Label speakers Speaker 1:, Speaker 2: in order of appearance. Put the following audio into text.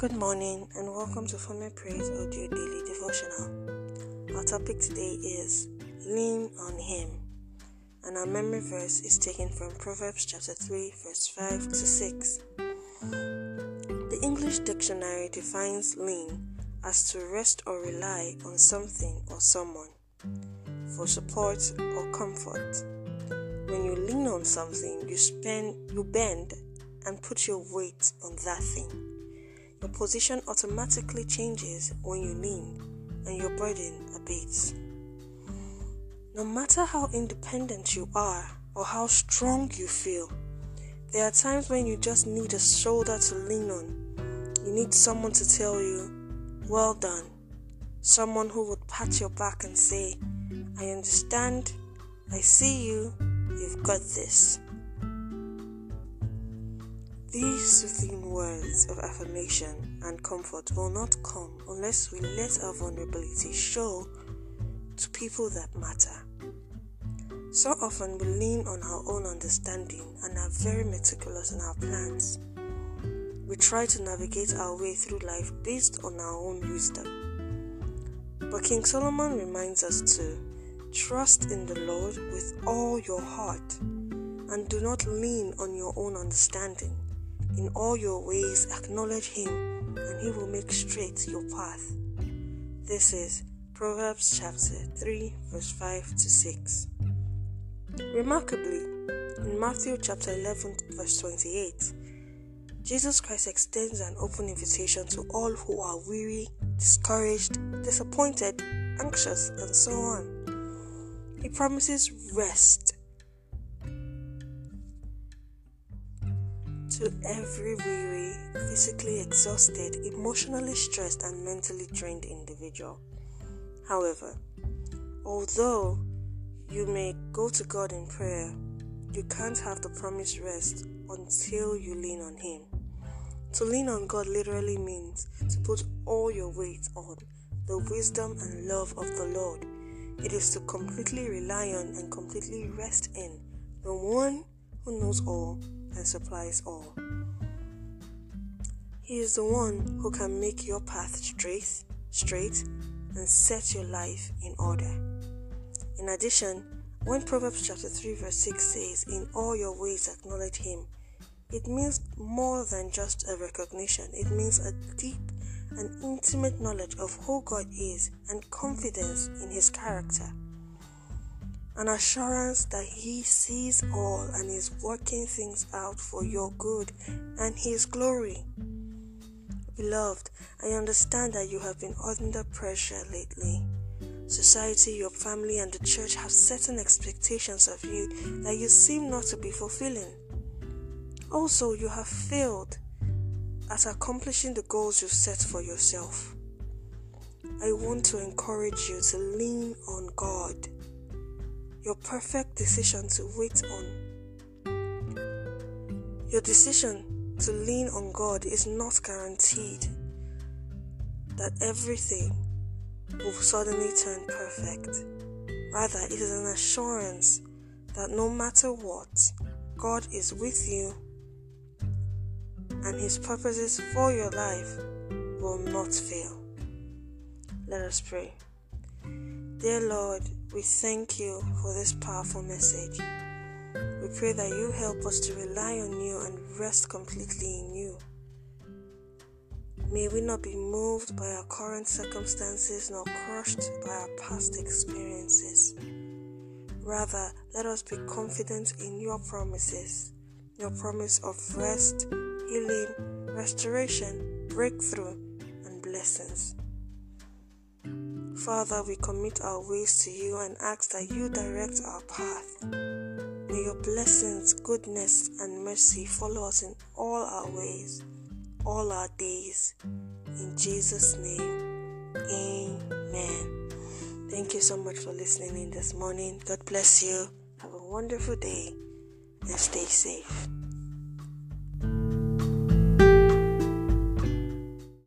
Speaker 1: Good morning and welcome to Former Praise Audio Daily Devotional. Our topic today is Lean on Him, and our memory verse is taken from Proverbs chapter 3, verse 5 to 6. The English dictionary defines lean as to rest or rely on something or someone for support or comfort. When you lean on something, you spend you bend and put your weight on that thing. Your position automatically changes when you lean and your burden abates. No matter how independent you are or how strong you feel, there are times when you just need a shoulder to lean on. You need someone to tell you, Well done. Someone who would pat your back and say, I understand, I see you, you've got this. These soothing words of affirmation and comfort will not come unless we let our vulnerability show to people that matter. So often we lean on our own understanding and are very meticulous in our plans. We try to navigate our way through life based on our own wisdom. But King Solomon reminds us to trust in the Lord with all your heart and do not lean on your own understanding. In all your ways, acknowledge Him, and He will make straight your path. This is Proverbs chapter 3, verse 5 to 6. Remarkably, in Matthew chapter 11, verse 28, Jesus Christ extends an open invitation to all who are weary, discouraged, disappointed, anxious, and so on. He promises rest to every weary, physically exhausted, emotionally stressed, and mentally drained individual. However, although you may go to God in prayer, you can't have the promised rest until you lean on Him. To lean on God literally means to put all your weight on the wisdom and love of the Lord. It is to completely rely on and completely rest in the one who knows all and supplies all. He is the one who can make your path straight, straight and set your life in order. In addition, when Proverbs chapter 3 verse 6 says, In all your ways acknowledge him, it means more than just a recognition. It means a deep and intimate knowledge of who God is and confidence in his character an assurance that He sees all and is working things out for your good and His glory. Beloved, I understand that you have been under pressure lately. Society, your family, and the church have certain expectations of you that you seem not to be fulfilling. Also, you have failed at accomplishing the goals you've set for yourself. I want to encourage you to lean on God your perfect decision to wait on. Your decision to lean on God is not guaranteed that everything will suddenly turn perfect. Rather, it is an assurance that no matter what, God is with you and His purposes for your life will not fail. Let us pray. Dear Lord, we thank you for this powerful message. We pray that you help us to rely on you and rest completely in you. May we not be moved by our current circumstances nor crushed by our past experiences. Rather, let us be confident in your promises, your promise of rest, healing, restoration, breakthrough, and blessings. Father, we commit our ways to you and ask that you direct our path. May your blessings, goodness, and mercy follow us in all our ways, all our days. In Jesus' name, amen. Thank you so much for listening in this morning. God bless you. Have a wonderful day and stay safe.